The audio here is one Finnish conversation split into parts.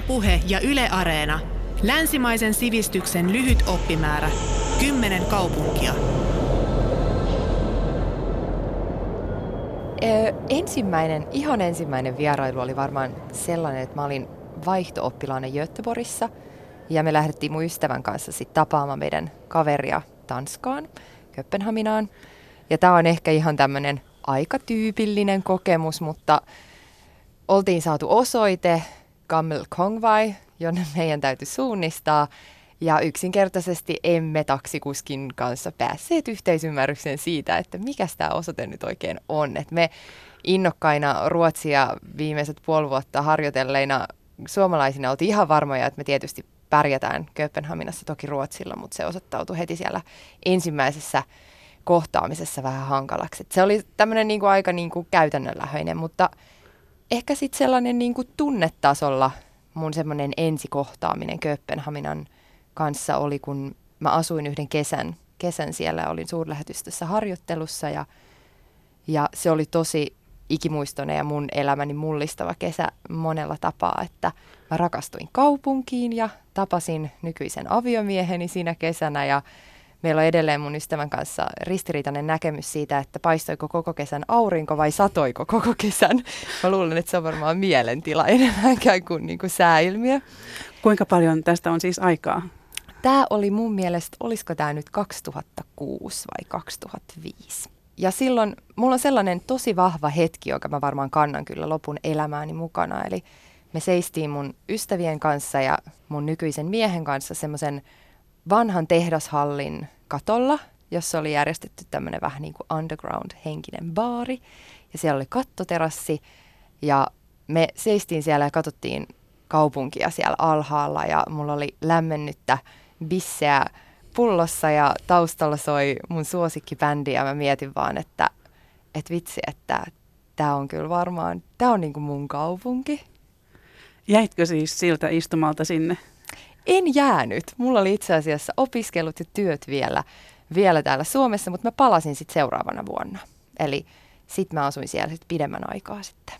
Ylepuhe ja Yle Areena. Länsimaisen sivistyksen lyhyt oppimäärä. Kymmenen kaupunkia. Ö, ensimmäinen, ihan ensimmäinen vierailu oli varmaan sellainen, että mä olin vaihto-oppilaana Göteborgissa ja me lähdettiin mun ystävän kanssa sitten tapaamaan meidän kaveria Tanskaan, Köppenhaminaan. Ja tämä on ehkä ihan tämmöinen aika tyypillinen kokemus, mutta oltiin saatu osoite Gammel Kongvai, jonne meidän täytyy suunnistaa. Ja yksinkertaisesti emme taksikuskin kanssa päässeet yhteisymmärrykseen siitä, että mikä tämä osoite nyt oikein on. Et me innokkaina Ruotsia viimeiset puoli vuotta harjoitelleina suomalaisina oltiin ihan varmoja, että me tietysti pärjätään Kööpenhaminassa toki Ruotsilla, mutta se osoittautui heti siellä ensimmäisessä kohtaamisessa vähän hankalaksi. Et se oli tämmöinen niinku aika niinku käytännönläheinen, mutta ehkä sitten sellainen niinku tunnetasolla mun semmoinen ensikohtaaminen Kööpenhaminan kanssa oli, kun mä asuin yhden kesän, kesän siellä, olin suurlähetystössä harjoittelussa ja, ja se oli tosi ikimuistoinen ja mun elämäni mullistava kesä monella tapaa, että mä rakastuin kaupunkiin ja tapasin nykyisen aviomieheni siinä kesänä ja meillä on edelleen mun ystävän kanssa ristiriitainen näkemys siitä, että paistoiko koko kesän aurinko vai satoiko koko kesän. Mä luulen, että se on varmaan mielentila enemmänkään kuin, niin kuin sääilmiö. Kuinka paljon tästä on siis aikaa? Tämä oli mun mielestä, olisiko tämä nyt 2006 vai 2005? Ja silloin mulla on sellainen tosi vahva hetki, joka mä varmaan kannan kyllä lopun elämääni mukana. Eli me seistiin mun ystävien kanssa ja mun nykyisen miehen kanssa semmoisen vanhan tehdashallin katolla, jossa oli järjestetty tämmöinen vähän niin kuin underground-henkinen baari. Ja siellä oli kattoterassi ja me seistiin siellä ja katsottiin kaupunkia siellä alhaalla ja mulla oli lämmennyttä bisseä pullossa ja taustalla soi mun suosikkibändi ja mä mietin vaan, että et vitsi, että tämä on kyllä varmaan, tämä on niinku mun kaupunki. Jäitkö siis siltä istumalta sinne? En jäänyt. Mulla oli itse asiassa opiskelut ja työt vielä, vielä täällä Suomessa, mutta mä palasin sitten seuraavana vuonna. Eli sitten mä asuin siellä sit pidemmän aikaa sitten.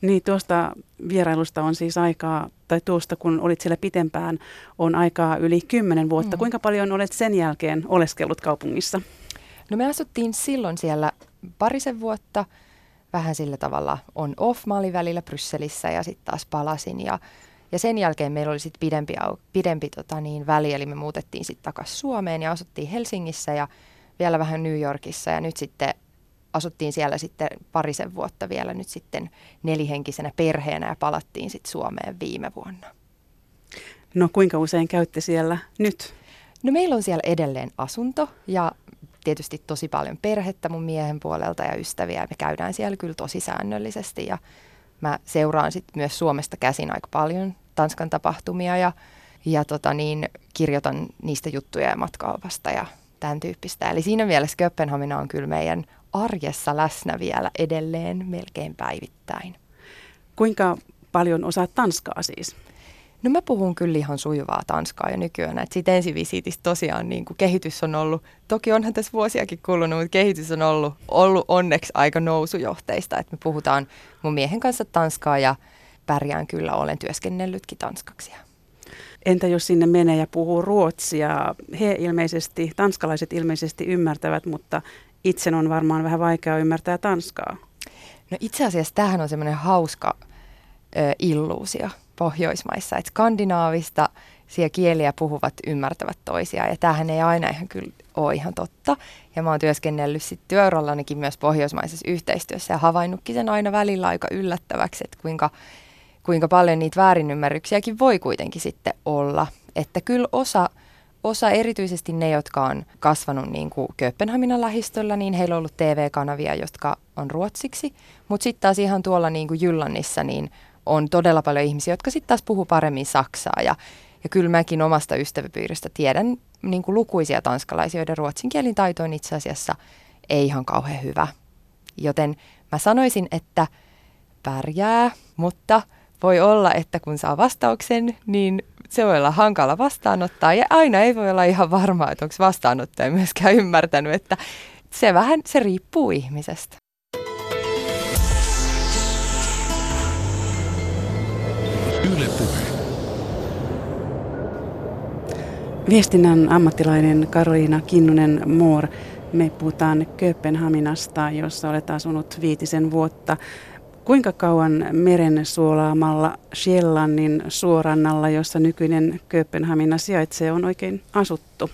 Niin, tuosta vierailusta on siis aikaa, tai tuosta kun olit siellä pitempään, on aikaa yli kymmenen vuotta. Mm. Kuinka paljon olet sen jälkeen oleskellut kaupungissa? No me asuttiin silloin siellä parisen vuotta, vähän sillä tavalla on off. Mä olin välillä Brysselissä ja sitten taas palasin ja, ja sen jälkeen meillä oli sitten pidempi, pidempi tota niin, väli, eli me muutettiin sitten takaisin Suomeen ja asuttiin Helsingissä ja vielä vähän New Yorkissa ja nyt sitten asuttiin siellä sitten parisen vuotta vielä nyt sitten nelihenkisenä perheenä ja palattiin sitten Suomeen viime vuonna. No kuinka usein käytte siellä nyt? No meillä on siellä edelleen asunto ja tietysti tosi paljon perhettä mun miehen puolelta ja ystäviä. Me käydään siellä kyllä tosi säännöllisesti ja mä seuraan sitten myös Suomesta käsin aika paljon Tanskan tapahtumia ja, ja tota niin, kirjoitan niistä juttuja ja matkaopasta ja tämän tyyppistä. Eli siinä mielessä Köppenhamina on kyllä meidän arjessa läsnä vielä edelleen melkein päivittäin. Kuinka paljon osaat tanskaa siis? No mä puhun kyllä ihan sujuvaa tanskaa jo nykyään. Että siitä ensivisiitistä tosiaan niin kuin kehitys on ollut, toki onhan tässä vuosiakin kulunut, mutta kehitys on ollut, ollut onneksi aika nousujohteista. Että me puhutaan mun miehen kanssa tanskaa ja pärjään kyllä, olen työskennellytkin tanskaksi. Entä jos sinne menee ja puhuu ruotsia? He ilmeisesti, tanskalaiset ilmeisesti ymmärtävät, mutta itse on varmaan vähän vaikea ymmärtää tanskaa. No itse asiassa tämähän on semmoinen hauska ö, illuusio Pohjoismaissa, että skandinaavista siellä kieliä puhuvat ymmärtävät toisiaan, ja tämähän ei aina ihan kyllä ole ihan totta. Ja mä oon työskennellyt sitten työurallanikin myös pohjoismaisessa yhteistyössä ja havainnutkin sen aina välillä aika yllättäväksi, että kuinka, kuinka paljon niitä väärinymmärryksiäkin voi kuitenkin sitten olla. Että kyllä osa osa, erityisesti ne, jotka on kasvanut niin kuin Kööpenhaminan lähistöllä, niin heillä on ollut TV-kanavia, jotka on ruotsiksi. Mutta sitten taas ihan tuolla niin kuin Jyllannissa, niin on todella paljon ihmisiä, jotka sitten taas puhuu paremmin saksaa. Ja, ja kyllä mäkin omasta ystäväpiiristä tiedän niin kuin lukuisia tanskalaisia, joiden ruotsin kielin taito on itse asiassa ei ihan kauhean hyvä. Joten mä sanoisin, että pärjää, mutta voi olla, että kun saa vastauksen, niin se voi olla hankala vastaanottaa ja aina ei voi olla ihan varmaa, että onko vastaanottaja myöskään ymmärtänyt, että se vähän, se riippuu ihmisestä. Yle Puhe. Viestinnän ammattilainen Karoliina Kinnunen Moor. Me puhutaan Kööpenhaminasta, jossa olet asunut viitisen vuotta. Kuinka kauan meren suolaamalla Sjellannin suorannalla, jossa nykyinen Kööpenhamina sijaitsee, on oikein asuttu?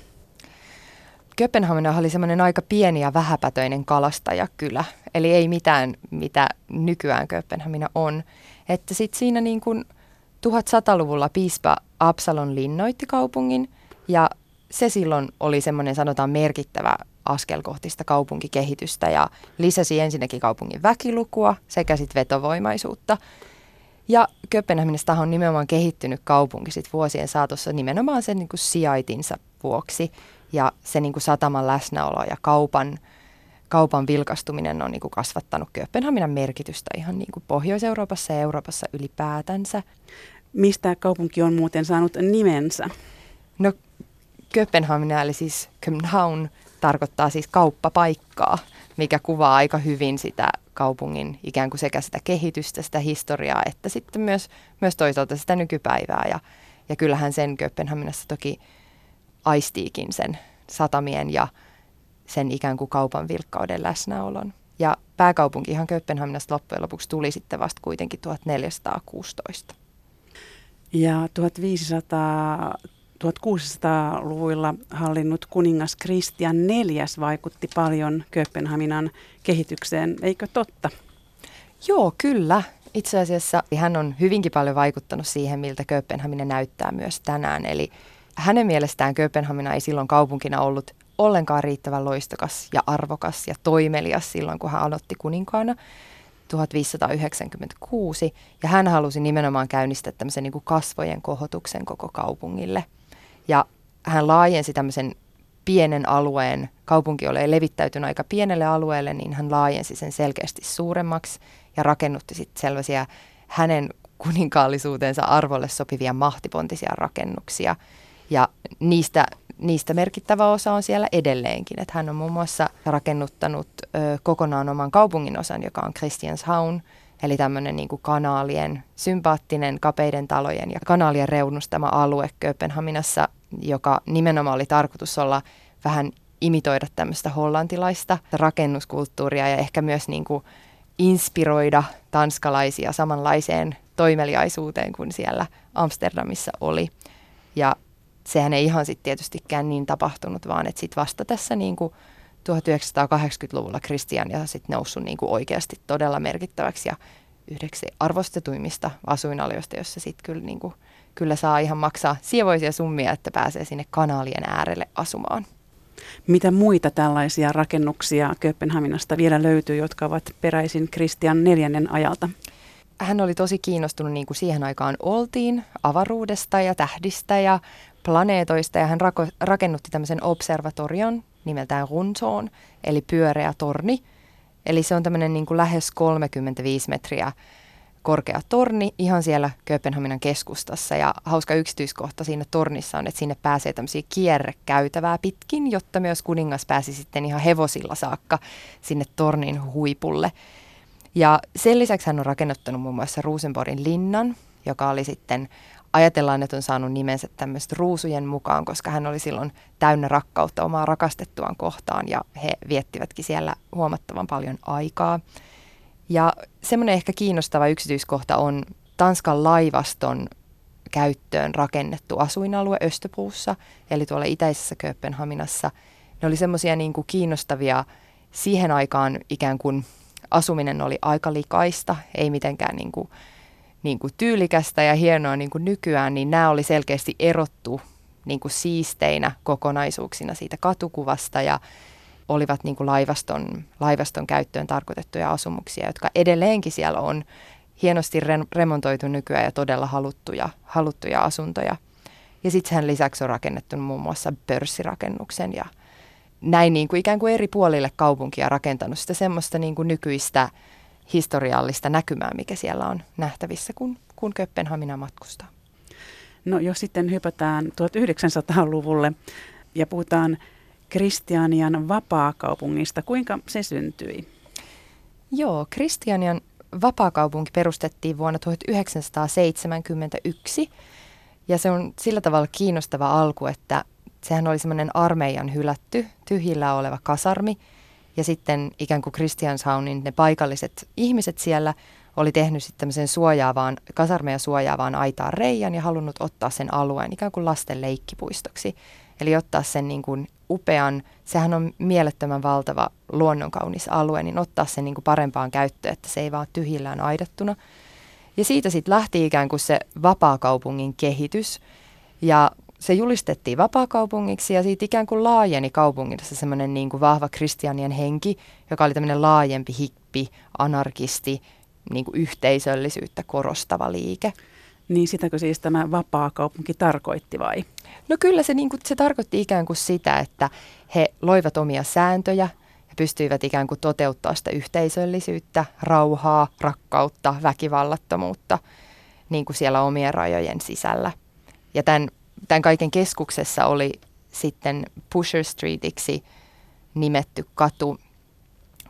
Kööpenhamina oli semmoinen aika pieni ja vähäpätöinen kalastajakylä, eli ei mitään, mitä nykyään Kööpenhamina on. Että sitten siinä niin kuin 1100-luvulla piispa Absalon linnoitti kaupungin – ja se silloin oli semmoinen sanotaan merkittävä askel kohti sitä kaupunkikehitystä ja lisäsi ensinnäkin kaupungin väkilukua sekä sitten vetovoimaisuutta. Ja Kööpenhaminasta on nimenomaan kehittynyt kaupunki sit vuosien saatossa nimenomaan sen niin kuin sijaitinsa vuoksi. Ja se niin kuin sataman läsnäolo ja kaupan, kaupan vilkastuminen on niin kuin kasvattanut Kööpenhaminan merkitystä ihan niin kuin Pohjois-Euroopassa ja Euroopassa ylipäätänsä. Mistä kaupunki on muuten saanut nimensä? No Kööpenhamina eli siis Köpenhamn tarkoittaa siis kauppapaikkaa, mikä kuvaa aika hyvin sitä kaupungin ikään kuin sekä sitä kehitystä, sitä historiaa, että sitten myös, myös toisaalta sitä nykypäivää. Ja, ja kyllähän sen Kööpenhaminassa toki aistiikin sen satamien ja sen ikään kuin kaupan vilkkauden läsnäolon. Ja pääkaupunki ihan Kööpenhaminasta loppujen lopuksi tuli sitten vasta kuitenkin 1416. Ja 1500 1600-luvuilla hallinnut kuningas Kristian neljäs vaikutti paljon Kööpenhaminan kehitykseen, eikö totta? Joo, kyllä. Itse asiassa hän on hyvinkin paljon vaikuttanut siihen, miltä Kööpenhamina näyttää myös tänään. Eli hänen mielestään Kööpenhamina ei silloin kaupunkina ollut ollenkaan riittävän loistokas ja arvokas ja toimelias silloin, kun hän aloitti kuninkaana 1596. Ja hän halusi nimenomaan käynnistää tämmöisen niin kuin kasvojen kohotuksen koko kaupungille – ja hän laajensi tämmöisen pienen alueen, kaupunki oli levittäytynyt aika pienelle alueelle, niin hän laajensi sen selkeästi suuremmaksi ja rakennutti sitten sellaisia hänen kuninkaallisuutensa arvolle sopivia mahtipontisia rakennuksia. Ja niistä, niistä merkittävä osa on siellä edelleenkin. Että hän on muun muassa rakennuttanut ö, kokonaan oman kaupungin osan, joka on Christianshavn, Eli tämmöinen niin kanaalien, sympaattinen kapeiden talojen ja kanaalien reunustama alue Kööpenhaminassa, joka nimenomaan oli tarkoitus olla vähän imitoida tämmöistä hollantilaista rakennuskulttuuria ja ehkä myös niin kuin inspiroida tanskalaisia samanlaiseen toimeliaisuuteen kuin siellä Amsterdamissa oli. Ja sehän ei ihan sitten tietystikään niin tapahtunut, vaan että sitten vasta tässä niin kuin 1980-luvulla Christian ja sitten noussut niin kuin oikeasti todella merkittäväksi ja yhdeksi arvostetuimmista asuinalioista, jossa sitten kyllä, niin kuin, kyllä saa ihan maksaa sievoisia summia, että pääsee sinne kanaalien äärelle asumaan. Mitä muita tällaisia rakennuksia Kööpenhaminasta vielä löytyy, jotka ovat peräisin Kristian neljännen ajalta? Hän oli tosi kiinnostunut, niin kuin siihen aikaan oltiin, avaruudesta ja tähdistä ja planeetoista, ja hän rako- rakennutti tämmöisen observatorion nimeltään Runsoon, eli pyöreä torni. Eli se on tämmöinen niin kuin lähes 35 metriä korkea torni ihan siellä Kööpenhaminan keskustassa. Ja hauska yksityiskohta siinä tornissa on, että sinne pääsee tämmöisiä kierrekäytävää pitkin, jotta myös kuningas pääsi sitten ihan hevosilla saakka sinne tornin huipulle. Ja sen lisäksi hän on rakennuttanut muun muassa Rosenborgin linnan, joka oli sitten ajatellaan, että on saanut nimensä tämmöistä ruusujen mukaan, koska hän oli silloin täynnä rakkautta omaa rakastettuaan kohtaan ja he viettivätkin siellä huomattavan paljon aikaa. Ja semmoinen ehkä kiinnostava yksityiskohta on Tanskan laivaston käyttöön rakennettu asuinalue Östöpuussa, eli tuolla itäisessä Kööpenhaminassa. Ne oli semmoisia niin kiinnostavia siihen aikaan ikään kuin asuminen oli aika likaista, ei mitenkään niin kuin niin kuin tyylikästä ja hienoa niin kuin nykyään, niin nämä oli selkeästi erottu niin kuin siisteinä kokonaisuuksina siitä katukuvasta ja olivat niin kuin laivaston, laivaston käyttöön tarkoitettuja asumuksia, jotka edelleenkin siellä on hienosti re- remontoitu nykyään ja todella haluttuja, haluttuja asuntoja. Ja sitten sen lisäksi on rakennettu muun muassa pörssirakennuksen ja näin niin kuin ikään kuin eri puolille kaupunkia rakentanut sitä semmoista niin kuin nykyistä historiallista näkymää, mikä siellä on nähtävissä, kun, kun Köppenhamina matkustaa. No jos sitten hypätään 1900-luvulle ja puhutaan Kristianian vapaakaupungista, kuinka se syntyi? Joo, Kristianian vapaakaupunki perustettiin vuonna 1971 ja se on sillä tavalla kiinnostava alku, että sehän oli semmoinen armeijan hylätty, tyhjillä oleva kasarmi ja sitten ikään kuin Christianshaunin ne paikalliset ihmiset siellä oli tehnyt sitten tämmöisen suojaavaan, kasarmeja suojaavaan aitaan reijän ja halunnut ottaa sen alueen ikään kuin lasten leikkipuistoksi. Eli ottaa sen niin kuin upean, sehän on mielettömän valtava luonnonkaunis alue, niin ottaa sen niin kuin parempaan käyttöön, että se ei vaan tyhjillään aidattuna. Ja siitä sitten lähti ikään kuin se vapaakaupungin kehitys. Ja se julistettiin vapaakaupungiksi ja siitä ikään kuin laajeni kaupungissa semmoinen niin kuin vahva kristianien henki, joka oli tämmöinen laajempi hippi, anarkisti, niin kuin yhteisöllisyyttä korostava liike. Niin sitäkö siis tämä vapaakaupunki tarkoitti vai? No kyllä se, niin kuin, se tarkoitti ikään kuin sitä, että he loivat omia sääntöjä ja pystyivät ikään kuin toteuttaa sitä yhteisöllisyyttä, rauhaa, rakkautta, väkivallattomuutta niin kuin siellä omien rajojen sisällä. Ja tämän, tämän kaiken keskuksessa oli sitten Pusher Streetiksi nimetty katu,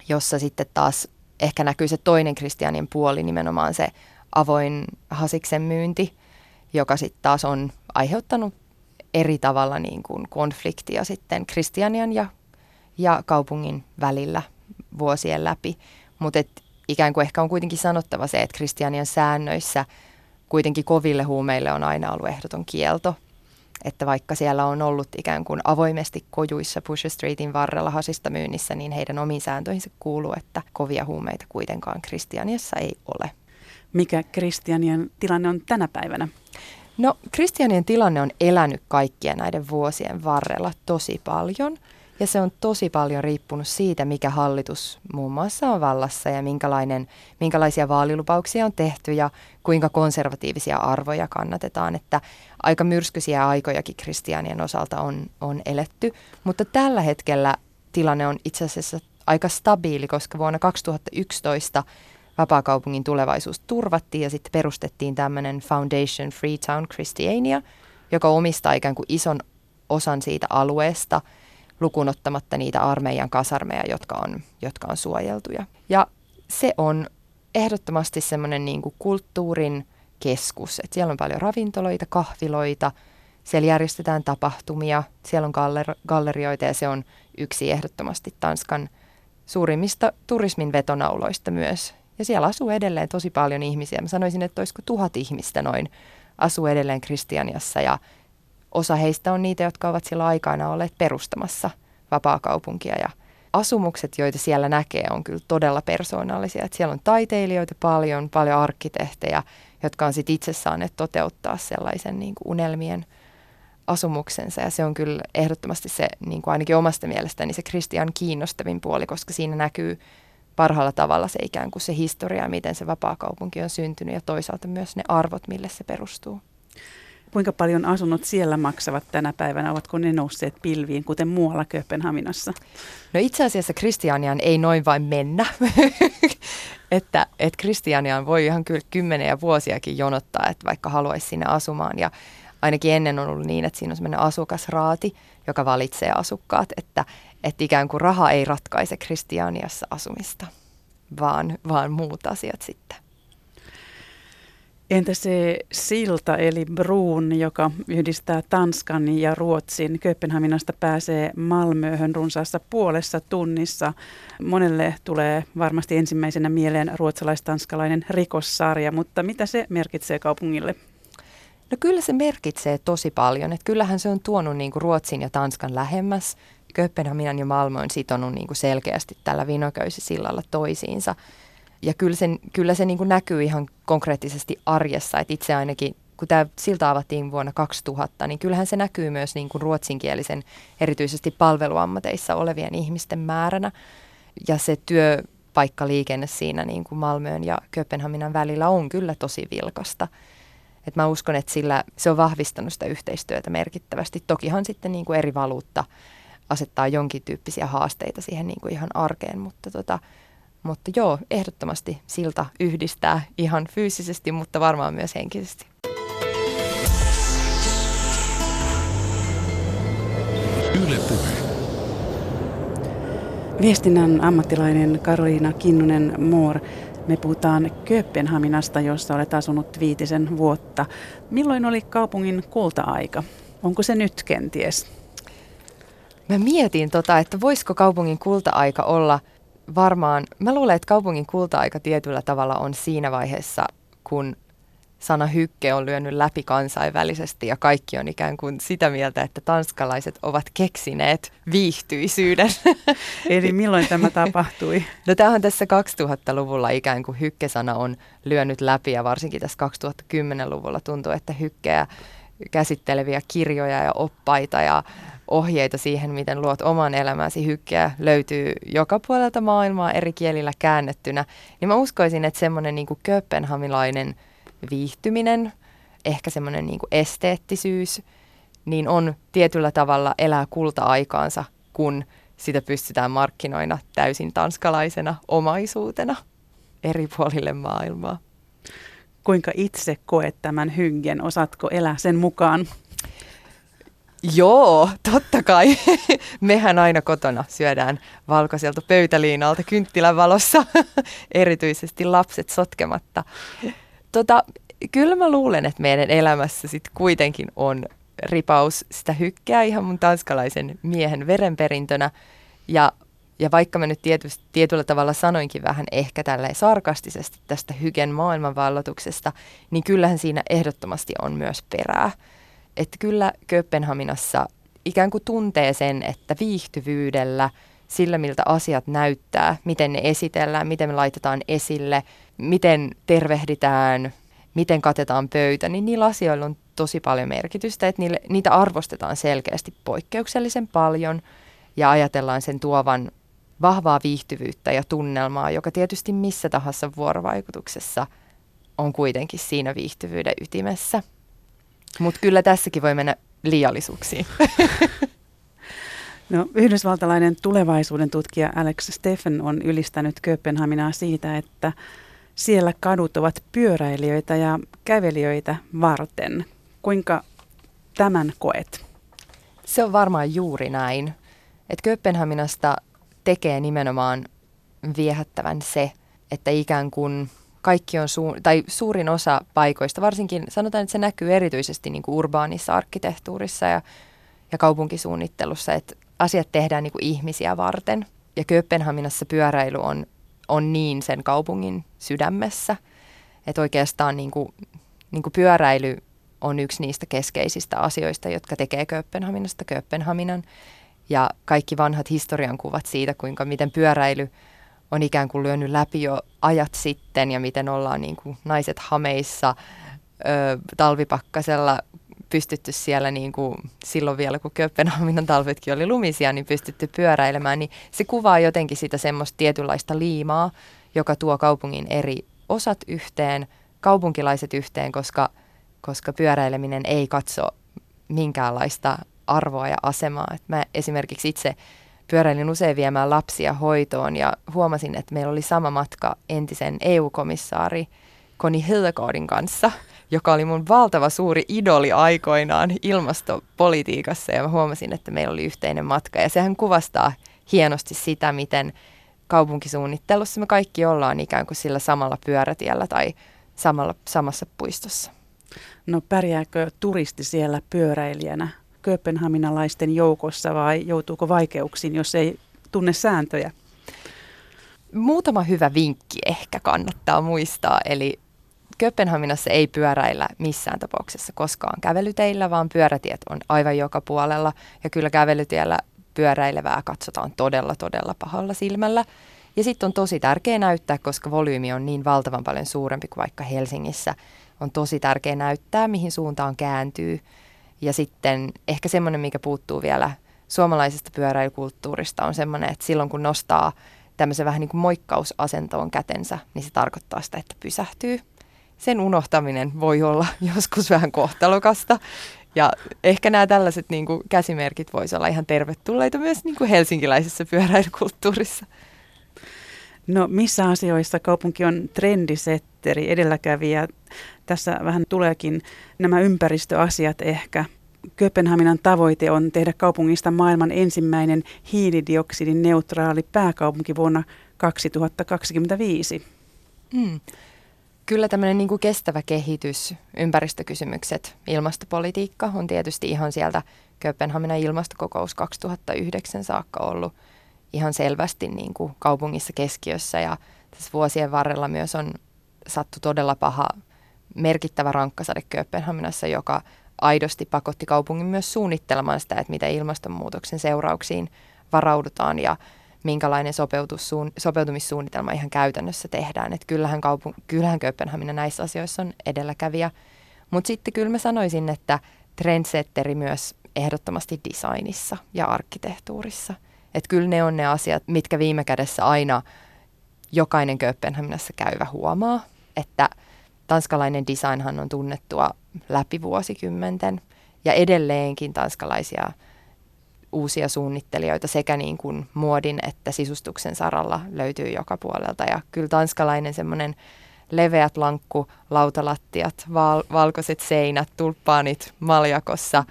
jossa sitten taas ehkä näkyy se toinen kristianien puoli, nimenomaan se avoin hasiksen myynti, joka sitten taas on aiheuttanut eri tavalla niin kuin konfliktia sitten kristianian ja, ja kaupungin välillä vuosien läpi. Mutta ikään kuin ehkä on kuitenkin sanottava se, että kristianian säännöissä kuitenkin koville huumeille on aina ollut ehdoton kielto. Että vaikka siellä on ollut ikään kuin avoimesti kojuissa Pusher Streetin varrella hasista myynnissä, niin heidän omiin sääntöihinsä kuuluu, että kovia huumeita kuitenkaan Kristianiassa ei ole. Mikä Kristianian tilanne on tänä päivänä? No, Kristianien tilanne on elänyt kaikkien näiden vuosien varrella tosi paljon. Ja se on tosi paljon riippunut siitä, mikä hallitus muun muassa on vallassa ja minkälainen, minkälaisia vaalilupauksia on tehty ja kuinka konservatiivisia arvoja kannatetaan. Että aika myrskyisiä aikojakin kristianien osalta on, on eletty, mutta tällä hetkellä tilanne on itse asiassa aika stabiili, koska vuonna 2011 vapaakaupungin tulevaisuus turvattiin ja sitten perustettiin tämmöinen Foundation Freetown Christiania, joka omistaa ikään kuin ison osan siitä alueesta lukunottamatta niitä armeijan kasarmeja, jotka on, jotka on suojeltuja. Ja se on ehdottomasti semmoinen niin kulttuurin keskus. Et siellä on paljon ravintoloita, kahviloita, siellä järjestetään tapahtumia, siellä on galler- gallerioita ja se on yksi ehdottomasti Tanskan suurimmista turismin vetonauloista myös. Ja siellä asuu edelleen tosi paljon ihmisiä. Mä sanoisin, että olisiko tuhat ihmistä noin asuu edelleen Kristianiassa ja osa heistä on niitä, jotka ovat silloin aikana olleet perustamassa vapaakaupunkia ja asumukset, joita siellä näkee, on kyllä todella persoonallisia. Että siellä on taiteilijoita paljon, paljon arkkitehtejä, jotka on sitten itse saaneet toteuttaa sellaisen niin kuin unelmien asumuksensa. Ja se on kyllä ehdottomasti se, niin kuin ainakin omasta mielestäni, se Kristian kiinnostavin puoli, koska siinä näkyy parhaalla tavalla se ikään kuin se historia, miten se vapaakaupunki on syntynyt ja toisaalta myös ne arvot, mille se perustuu. Kuinka paljon asunnot siellä maksavat tänä päivänä? Ovatko ne nousseet pilviin, kuten muualla Kööpenhaminassa? No itse asiassa Kristianiaan ei noin vain mennä. että et Kristianiaan voi ihan kyllä kymmeniä vuosiakin jonottaa, että vaikka haluaisi sinne asumaan. Ja ainakin ennen on ollut niin, että siinä on sellainen asukasraati, joka valitsee asukkaat, että, että ikään kuin raha ei ratkaise Kristianiassa asumista, vaan, vaan muut asiat sitten. Entä se silta eli Bruun, joka yhdistää Tanskan ja Ruotsin? Kööpenhaminasta pääsee Malmöhön runsaassa puolessa tunnissa. Monelle tulee varmasti ensimmäisenä mieleen ruotsalais-tanskalainen rikossarja, mutta mitä se merkitsee kaupungille? No kyllä se merkitsee tosi paljon. Että kyllähän se on tuonut niin kuin Ruotsin ja Tanskan lähemmäs. Kööpenhaminan ja Malmö on sitonut niin kuin selkeästi tällä vinoköysisillalla toisiinsa. Ja kyllä, sen, kyllä se niin kuin näkyy ihan konkreettisesti arjessa. Että itse ainakin, kun tämä silta avattiin vuonna 2000, niin kyllähän se näkyy myös niin kuin ruotsinkielisen, erityisesti palveluammateissa olevien ihmisten määränä. Ja se työpaikkaliikenne siinä niin kuin Malmöön ja Kööpenhaminan välillä on kyllä tosi vilkasta. Et mä uskon, että sillä se on vahvistanut sitä yhteistyötä merkittävästi. Tokihan sitten niin kuin eri valuutta asettaa jonkin tyyppisiä haasteita siihen niin kuin ihan arkeen, mutta, tota, mutta joo, ehdottomasti silta yhdistää ihan fyysisesti, mutta varmaan myös henkisesti. Yle puhe. Viestinnän ammattilainen Karoliina Kinnunen Moor. Me puhutaan Kööpenhaminasta, jossa olet asunut viitisen vuotta. Milloin oli kaupungin kulta-aika? Onko se nyt kenties? Mä mietin, tota, että voisiko kaupungin kulta-aika olla varmaan, mä luulen, että kaupungin kulta-aika tietyllä tavalla on siinä vaiheessa, kun sana hykke on lyönyt läpi kansainvälisesti ja kaikki on ikään kuin sitä mieltä, että tanskalaiset ovat keksineet viihtyisyyden. Eli milloin tämä tapahtui? No tämähän tässä 2000-luvulla ikään kuin hykkesana on lyönyt läpi ja varsinkin tässä 2010-luvulla tuntuu, että hykkeä käsitteleviä kirjoja ja oppaita ja ohjeita siihen, miten luot oman elämäsi hykkeä, löytyy joka puolelta maailmaa eri kielillä käännettynä, niin mä uskoisin, että semmoinen niin kööpenhamilainen viihtyminen, ehkä semmoinen niin esteettisyys, niin on tietyllä tavalla elää kulta-aikaansa, kun sitä pystytään markkinoina täysin tanskalaisena omaisuutena eri puolille maailmaa. Kuinka itse koet tämän hyggen? Osaatko elää sen mukaan? Joo, totta kai. Mehän aina kotona syödään valkoiselta pöytäliinalta kynttilän valossa, erityisesti lapset sotkematta. Tota, kyllä mä luulen, että meidän elämässä sit kuitenkin on ripaus sitä hykkää ihan mun tanskalaisen miehen verenperintönä. Ja, ja vaikka mä nyt tietysti, tietyllä tavalla sanoinkin vähän ehkä tälleen sarkastisesti tästä hyken maailmanvallatuksesta, niin kyllähän siinä ehdottomasti on myös perää että kyllä Kööpenhaminassa ikään kuin tuntee sen, että viihtyvyydellä, sillä miltä asiat näyttää, miten ne esitellään, miten me laitetaan esille, miten tervehditään, miten katetaan pöytä, niin niillä asioilla on tosi paljon merkitystä, että niille, niitä arvostetaan selkeästi poikkeuksellisen paljon ja ajatellaan sen tuovan vahvaa viihtyvyyttä ja tunnelmaa, joka tietysti missä tahansa vuorovaikutuksessa on kuitenkin siinä viihtyvyyden ytimessä. Mutta kyllä tässäkin voi mennä liiallisuuksiin. No, yhdysvaltalainen tulevaisuuden tutkija Alex Steffen on ylistänyt Kööpenhaminaa siitä, että siellä kadut ovat pyöräilijöitä ja kävelijöitä varten. Kuinka tämän koet? Se on varmaan juuri näin. Että Kööpenhaminasta tekee nimenomaan viehättävän se, että ikään kuin – kaikki on, su- tai suurin osa paikoista, varsinkin sanotaan, että se näkyy erityisesti niin kuin urbaanissa arkkitehtuurissa ja, ja kaupunkisuunnittelussa, että asiat tehdään niin kuin ihmisiä varten. Ja Kööpenhaminassa pyöräily on, on niin sen kaupungin sydämessä, että oikeastaan niin kuin, niin kuin pyöräily on yksi niistä keskeisistä asioista, jotka tekee Kööpenhaminasta Kööpenhaminan. Ja kaikki vanhat historian kuvat siitä, kuinka miten pyöräily – on ikään kuin lyönyt läpi jo ajat sitten ja miten ollaan niin kuin naiset hameissa ö, talvipakkasella pystytty siellä niin kuin silloin vielä, kun Kööpenhaminan talvetkin oli lumisia, niin pystytty pyöräilemään, niin se kuvaa jotenkin sitä semmoista tietynlaista liimaa, joka tuo kaupungin eri osat yhteen, kaupunkilaiset yhteen, koska, koska pyöräileminen ei katso minkäänlaista arvoa ja asemaa. Et mä esimerkiksi itse pyöräilin usein viemään lapsia hoitoon ja huomasin, että meillä oli sama matka entisen EU-komissaari Koni Hedegaardin kanssa, joka oli mun valtava suuri idoli aikoinaan ilmastopolitiikassa. Ja mä huomasin, että meillä oli yhteinen matka. Ja sehän kuvastaa hienosti sitä, miten kaupunkisuunnittelussa me kaikki ollaan ikään kuin sillä samalla pyörätiellä tai samalla, samassa puistossa. No pärjääkö turisti siellä pyöräilijänä kööpenhaminalaisten joukossa vai joutuuko vaikeuksiin, jos ei tunne sääntöjä? Muutama hyvä vinkki ehkä kannattaa muistaa, eli Kööpenhaminassa ei pyöräillä missään tapauksessa koskaan kävelyteillä, vaan pyörätiet on aivan joka puolella ja kyllä kävelytiellä pyöräilevää katsotaan todella, todella pahalla silmällä. Ja sitten on tosi tärkeää näyttää, koska volyymi on niin valtavan paljon suurempi kuin vaikka Helsingissä, on tosi tärkeää näyttää, mihin suuntaan kääntyy. Ja sitten ehkä semmoinen, mikä puuttuu vielä suomalaisesta pyöräilykulttuurista, on semmoinen, että silloin kun nostaa tämmöisen vähän niin kuin moikkausasentoon kätensä, niin se tarkoittaa sitä, että pysähtyy. Sen unohtaminen voi olla joskus vähän kohtalokasta. Ja ehkä nämä tällaiset niin kuin käsimerkit voisivat olla ihan tervetulleita myös niin kuin helsinkiläisessä pyöräilykulttuurissa. No missä asioissa kaupunki on trendisetteri, edelläkävijä? Tässä vähän tuleekin nämä ympäristöasiat ehkä. Kööpenhaminan tavoite on tehdä kaupungista maailman ensimmäinen hiilidioksidin neutraali pääkaupunki vuonna 2025. Mm. Kyllä tämmöinen niin kuin kestävä kehitys, ympäristökysymykset, ilmastopolitiikka on tietysti ihan sieltä Kööpenhaminan ilmastokokous 2009 saakka ollut ihan selvästi niin kuin kaupungissa keskiössä ja tässä vuosien varrella myös on sattu todella paha merkittävä rankkasade Kööpenhaminassa, joka aidosti pakotti kaupungin myös suunnittelemaan sitä, että miten ilmastonmuutoksen seurauksiin varaudutaan ja minkälainen sopeutumissuunnitelma ihan käytännössä tehdään. Että kyllähän, kaupung- kyllähän Kööpenhamina näissä asioissa on edelläkävijä. Mutta sitten kyllä mä sanoisin, että trendsetteri myös ehdottomasti designissa ja arkkitehtuurissa. Että kyllä ne on ne asiat, mitkä viime kädessä aina jokainen Kööpenhaminassa käyvä huomaa, että tanskalainen designhan on tunnettua läpi vuosikymmenten ja edelleenkin tanskalaisia uusia suunnittelijoita sekä niin kuin muodin että sisustuksen saralla löytyy joka puolelta. Ja kyllä tanskalainen semmoinen leveät lankku, lautalattiat, val- valkoiset seinät, tulppaanit maljakossa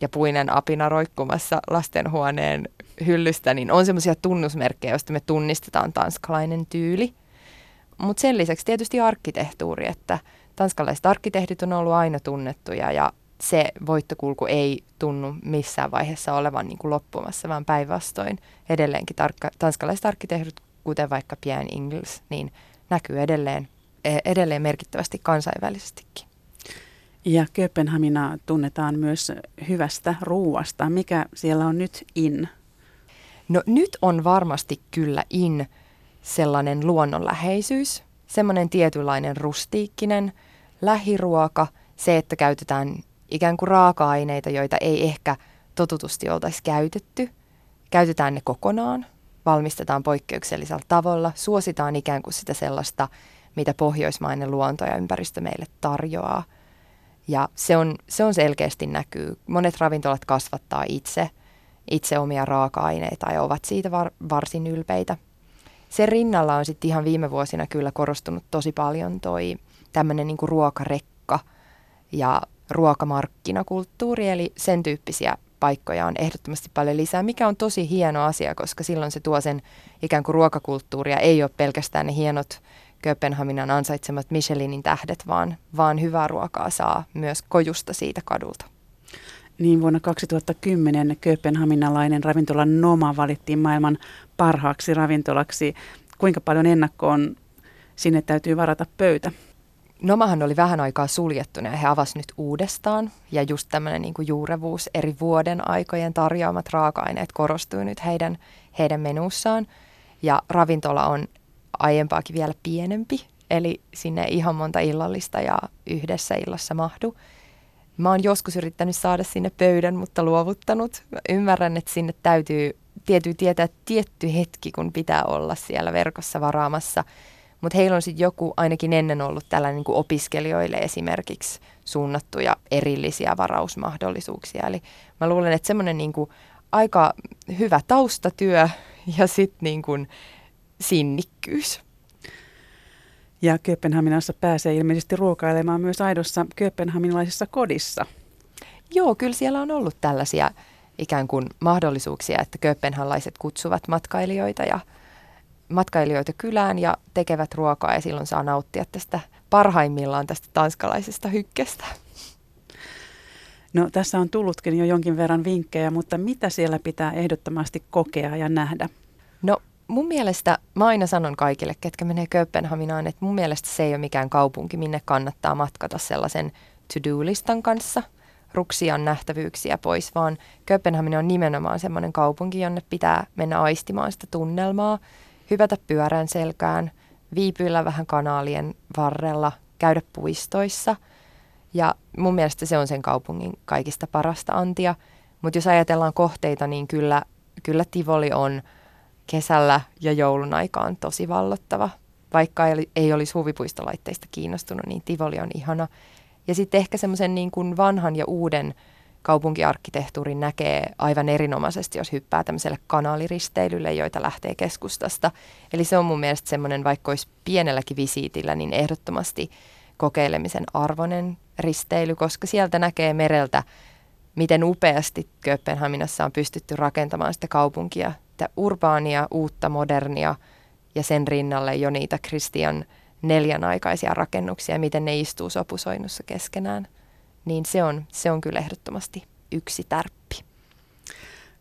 ja puinen apina roikkumassa lastenhuoneen hyllystä, niin on semmoisia tunnusmerkkejä, joista me tunnistetaan tanskalainen tyyli. Mutta sen lisäksi tietysti arkkitehtuuri, että tanskalaiset arkkitehdit on ollut aina tunnettuja ja se voittokulku ei tunnu missään vaiheessa olevan niin kuin loppumassa, vaan päinvastoin edelleenkin tarkka, tanskalaiset arkkitehdit, kuten vaikka Pierre Ingles, niin näkyy edelleen, e, edelleen merkittävästi kansainvälisestikin. Ja Kööpenhamina tunnetaan myös hyvästä ruuasta. Mikä siellä on nyt in? No nyt on varmasti kyllä in sellainen luonnonläheisyys, semmoinen tietynlainen rustiikkinen lähiruoka, se, että käytetään ikään kuin raaka-aineita, joita ei ehkä totutusti oltaisi käytetty. Käytetään ne kokonaan, valmistetaan poikkeuksellisella tavalla, suositaan ikään kuin sitä sellaista, mitä pohjoismainen luonto ja ympäristö meille tarjoaa. Ja se on, se on selkeästi näkyy. Monet ravintolat kasvattaa itse, itse omia raaka-aineita ja ovat siitä var, varsin ylpeitä. Sen rinnalla on sitten ihan viime vuosina kyllä korostunut tosi paljon toi tämmöinen niinku ruokarekka ja ruokamarkkinakulttuuri, eli sen tyyppisiä paikkoja on ehdottomasti paljon lisää, mikä on tosi hieno asia, koska silloin se tuo sen ikään kuin ruokakulttuuria, ei ole pelkästään ne hienot Kööpenhaminan ansaitsemat Michelinin tähdet, vaan, vaan hyvää ruokaa saa myös kojusta siitä kadulta. Niin vuonna 2010 kööpenhaminalainen ravintola Noma valittiin maailman parhaaksi ravintolaksi. Kuinka paljon ennakkoon sinne täytyy varata pöytä? Nomahan oli vähän aikaa suljettuna ja he avasivat nyt uudestaan. Ja just tämmöinen niin juurevuus, eri vuoden aikojen tarjoamat raaka-aineet korostui nyt heidän, heidän menussaan. Ja ravintola on aiempaakin vielä pienempi, eli sinne ihan monta illallista ja yhdessä illassa mahdu. Mä oon joskus yrittänyt saada sinne pöydän, mutta luovuttanut. Mä ymmärrän, että sinne täytyy, täytyy tietää tietty hetki, kun pitää olla siellä verkossa varaamassa – mutta heillä on sitten joku ainakin ennen ollut tällainen niin kuin opiskelijoille esimerkiksi suunnattuja erillisiä varausmahdollisuuksia. Eli mä luulen, että semmoinen niin aika hyvä taustatyö ja sitten niin sinnikkyys. Ja Kööpenhaminassa pääsee ilmeisesti ruokailemaan myös aidossa kööpenhaminalaisessa kodissa. Joo, kyllä siellä on ollut tällaisia ikään kuin mahdollisuuksia, että kööpenhanlaiset kutsuvat matkailijoita ja matkailijoita kylään ja tekevät ruokaa ja silloin saa nauttia tästä parhaimmillaan tästä tanskalaisesta hykkestä. No tässä on tullutkin jo jonkin verran vinkkejä, mutta mitä siellä pitää ehdottomasti kokea ja nähdä? No mun mielestä, mä aina sanon kaikille, ketkä menee Kööpenhaminaan, että mun mielestä se ei ole mikään kaupunki, minne kannattaa matkata sellaisen to-do-listan kanssa, ruksia nähtävyyksiä pois, vaan Kööpenhamina on nimenomaan semmoinen kaupunki, jonne pitää mennä aistimaan sitä tunnelmaa, hypätä pyörän selkään, viipyillä vähän kanaalien varrella, käydä puistoissa. Ja mun mielestä se on sen kaupungin kaikista parasta antia. Mutta jos ajatellaan kohteita, niin kyllä, kyllä Tivoli on kesällä ja joulun aikaan tosi vallottava. Vaikka ei, ei olisi huvipuistolaitteista kiinnostunut, niin Tivoli on ihana. Ja sitten ehkä semmoisen niin kuin vanhan ja uuden kaupunkiarkkitehtuurin näkee aivan erinomaisesti, jos hyppää tämmöiselle kanaaliristeilylle, joita lähtee keskustasta. Eli se on mun mielestä semmoinen, vaikka olisi pienelläkin visiitillä, niin ehdottomasti kokeilemisen arvoinen risteily, koska sieltä näkee mereltä, miten upeasti Kööpenhaminassa on pystytty rakentamaan sitä kaupunkia, sitä urbaania, uutta, modernia ja sen rinnalle jo niitä Christian neljänaikaisia rakennuksia, miten ne istuu sopusoinnussa keskenään. Niin se on, se on kyllä ehdottomasti yksi tärppi.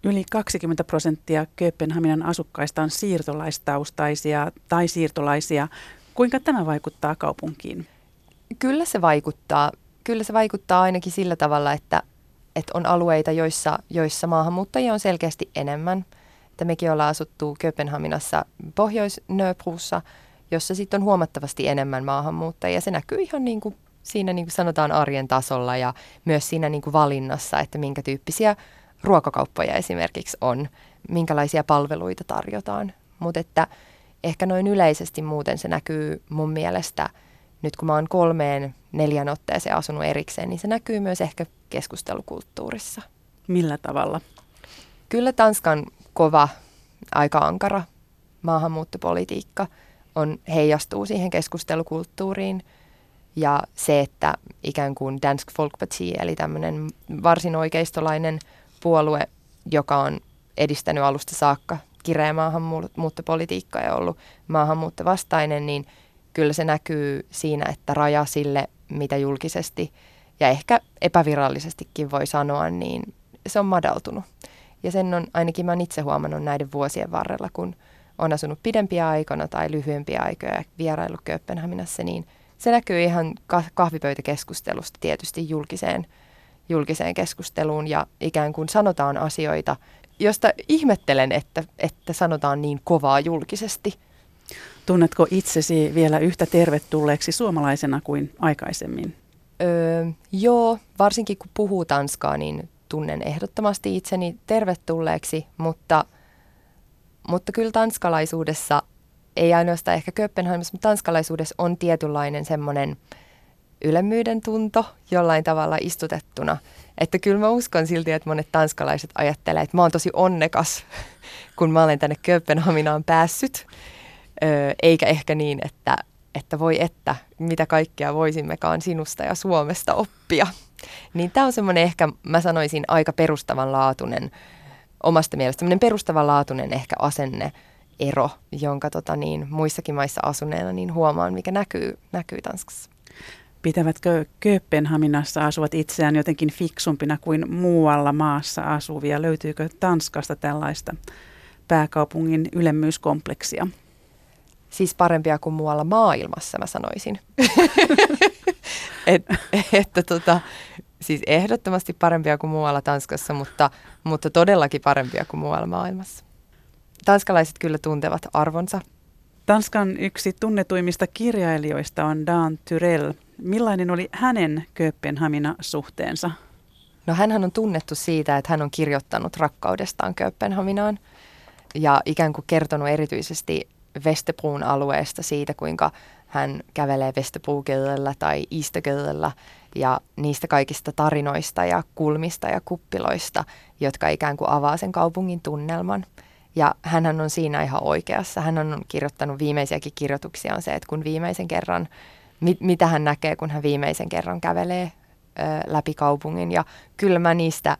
Yli 20 prosenttia Kööpenhaminan asukkaista on siirtolaistaustaisia tai siirtolaisia. Kuinka tämä vaikuttaa kaupunkiin? Kyllä se vaikuttaa. Kyllä se vaikuttaa ainakin sillä tavalla, että, että on alueita, joissa, joissa maahanmuuttajia on selkeästi enemmän. Että mekin ollaan asuttu Kööpenhaminassa pohjois jossa sitten on huomattavasti enemmän maahanmuuttajia. Se näkyy ihan niin kuin siinä niin kuin sanotaan arjen tasolla ja myös siinä niin kuin valinnassa, että minkä tyyppisiä ruokakauppoja esimerkiksi on, minkälaisia palveluita tarjotaan. Mutta että ehkä noin yleisesti muuten se näkyy mun mielestä, nyt kun mä oon kolmeen neljän otteeseen asunut erikseen, niin se näkyy myös ehkä keskustelukulttuurissa. Millä tavalla? Kyllä Tanskan kova, aika ankara maahanmuuttopolitiikka on, heijastuu siihen keskustelukulttuuriin. Ja se, että ikään kuin Dansk Folkparti, eli tämmöinen varsin oikeistolainen puolue, joka on edistänyt alusta saakka kireä maahanmuuttopolitiikkaa ja ollut maahanmuuttovastainen, niin kyllä se näkyy siinä, että raja sille, mitä julkisesti ja ehkä epävirallisestikin voi sanoa, niin se on madaltunut. Ja sen on ainakin mä itse huomannut näiden vuosien varrella, kun on asunut pidempiä aikana tai lyhyempiä aikoja ja vierailu Kööpenhaminassa, niin se näkyy ihan kahvipöytäkeskustelusta tietysti julkiseen, julkiseen keskusteluun ja ikään kuin sanotaan asioita, josta ihmettelen, että, että sanotaan niin kovaa julkisesti. Tunnetko itsesi vielä yhtä tervetulleeksi suomalaisena kuin aikaisemmin? Öö, joo, varsinkin kun puhuu tanskaa, niin tunnen ehdottomasti itseni tervetulleeksi, mutta, mutta kyllä tanskalaisuudessa, ei ainoastaan ehkä Kööpenhaminassa, mutta tanskalaisuudessa on tietynlainen semmoinen ylemmyyden tunto jollain tavalla istutettuna. Että kyllä mä uskon silti, että monet tanskalaiset ajattelee, että mä oon tosi onnekas, kun mä olen tänne Kööpenhaminaan päässyt. Öö, eikä ehkä niin, että, että voi että, mitä kaikkea voisimmekaan sinusta ja Suomesta oppia. Niin tämä on semmoinen ehkä, mä sanoisin, aika perustavanlaatuinen, omasta mielestä semmoinen perustavanlaatuinen ehkä asenne ero, jonka tota niin, muissakin maissa asuneena niin huomaan, mikä näkyy, näkyy Tanskassa. Pitävätkö Kööpenhaminassa asuvat itseään jotenkin fiksumpina kuin muualla maassa asuvia? Löytyykö Tanskasta tällaista pääkaupungin ylemmyyskompleksia? Siis parempia kuin muualla maailmassa, mä sanoisin. Et, että tota, siis ehdottomasti parempia kuin muualla Tanskassa, mutta, mutta todellakin parempia kuin muualla maailmassa. Tanskalaiset kyllä tuntevat arvonsa. Tanskan yksi tunnetuimmista kirjailijoista on Dan Tyrell. Millainen oli hänen Kööpenhamina-suhteensa? No hän on tunnettu siitä, että hän on kirjoittanut rakkaudestaan Kööpenhaminaan ja ikään kuin kertonut erityisesti Vestebruun alueesta siitä, kuinka hän kävelee Vesterbrogadella tai Istagadella ja niistä kaikista tarinoista ja kulmista ja kuppiloista, jotka ikään kuin avaa sen kaupungin tunnelman. Ja hän on siinä ihan oikeassa. Hän on kirjoittanut viimeisiäkin kirjoituksia on se, että kun viimeisen kerran, mit, mitä hän näkee, kun hän viimeisen kerran kävelee ö, läpi kaupungin. Ja kyllä mä niistä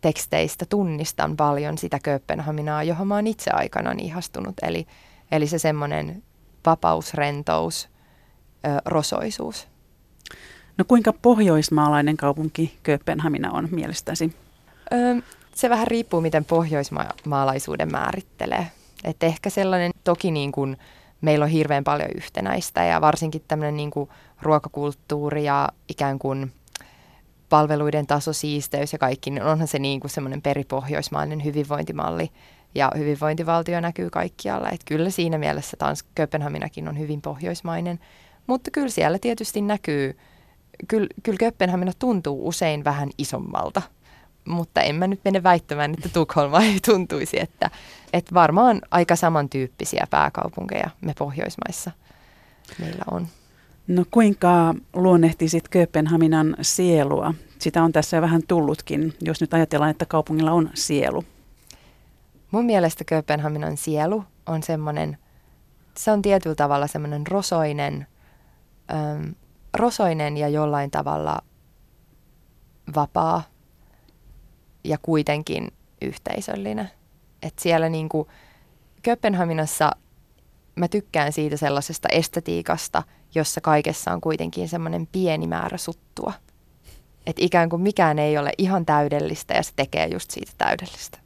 teksteistä tunnistan paljon sitä Kööpenhaminaa, johon mä oon itse aikanaan ihastunut. Eli, eli se semmoinen vapaus, rentous, ö, rosoisuus. No kuinka pohjoismaalainen kaupunki Kööpenhamina on mielestäsi? Ö, se vähän riippuu, miten pohjoismaalaisuuden määrittelee. Et ehkä sellainen, toki niin kuin meillä on hirveän paljon yhtenäistä ja varsinkin tämmöinen niin kuin ruokakulttuuri ja ikään kuin palveluiden taso, siisteys ja kaikki, niin onhan se niin kuin semmoinen peripohjoismainen hyvinvointimalli ja hyvinvointivaltio näkyy kaikkialla. Et kyllä siinä mielessä taas Kööpenhaminakin on hyvin pohjoismainen, mutta kyllä siellä tietysti näkyy, kyllä, kyllä Kööpenhamina tuntuu usein vähän isommalta mutta en mä nyt mene väittämään, että Tukholma ei tuntuisi, että, että varmaan aika samantyyppisiä pääkaupunkeja me Pohjoismaissa meillä on. No kuinka luonnehtisit Kööpenhaminan sielua? Sitä on tässä vähän tullutkin, jos nyt ajatellaan, että kaupungilla on sielu. Mun mielestä Kööpenhaminan sielu on semmoinen, se on tietyllä tavalla semmoinen rosoinen, äm, rosoinen ja jollain tavalla vapaa ja kuitenkin yhteisöllinen. Et siellä niin kuin Kööpenhaminassa mä tykkään siitä sellaisesta estetiikasta, jossa kaikessa on kuitenkin semmoinen pieni määrä suttua. Että ikään kuin mikään ei ole ihan täydellistä ja se tekee just siitä täydellistä.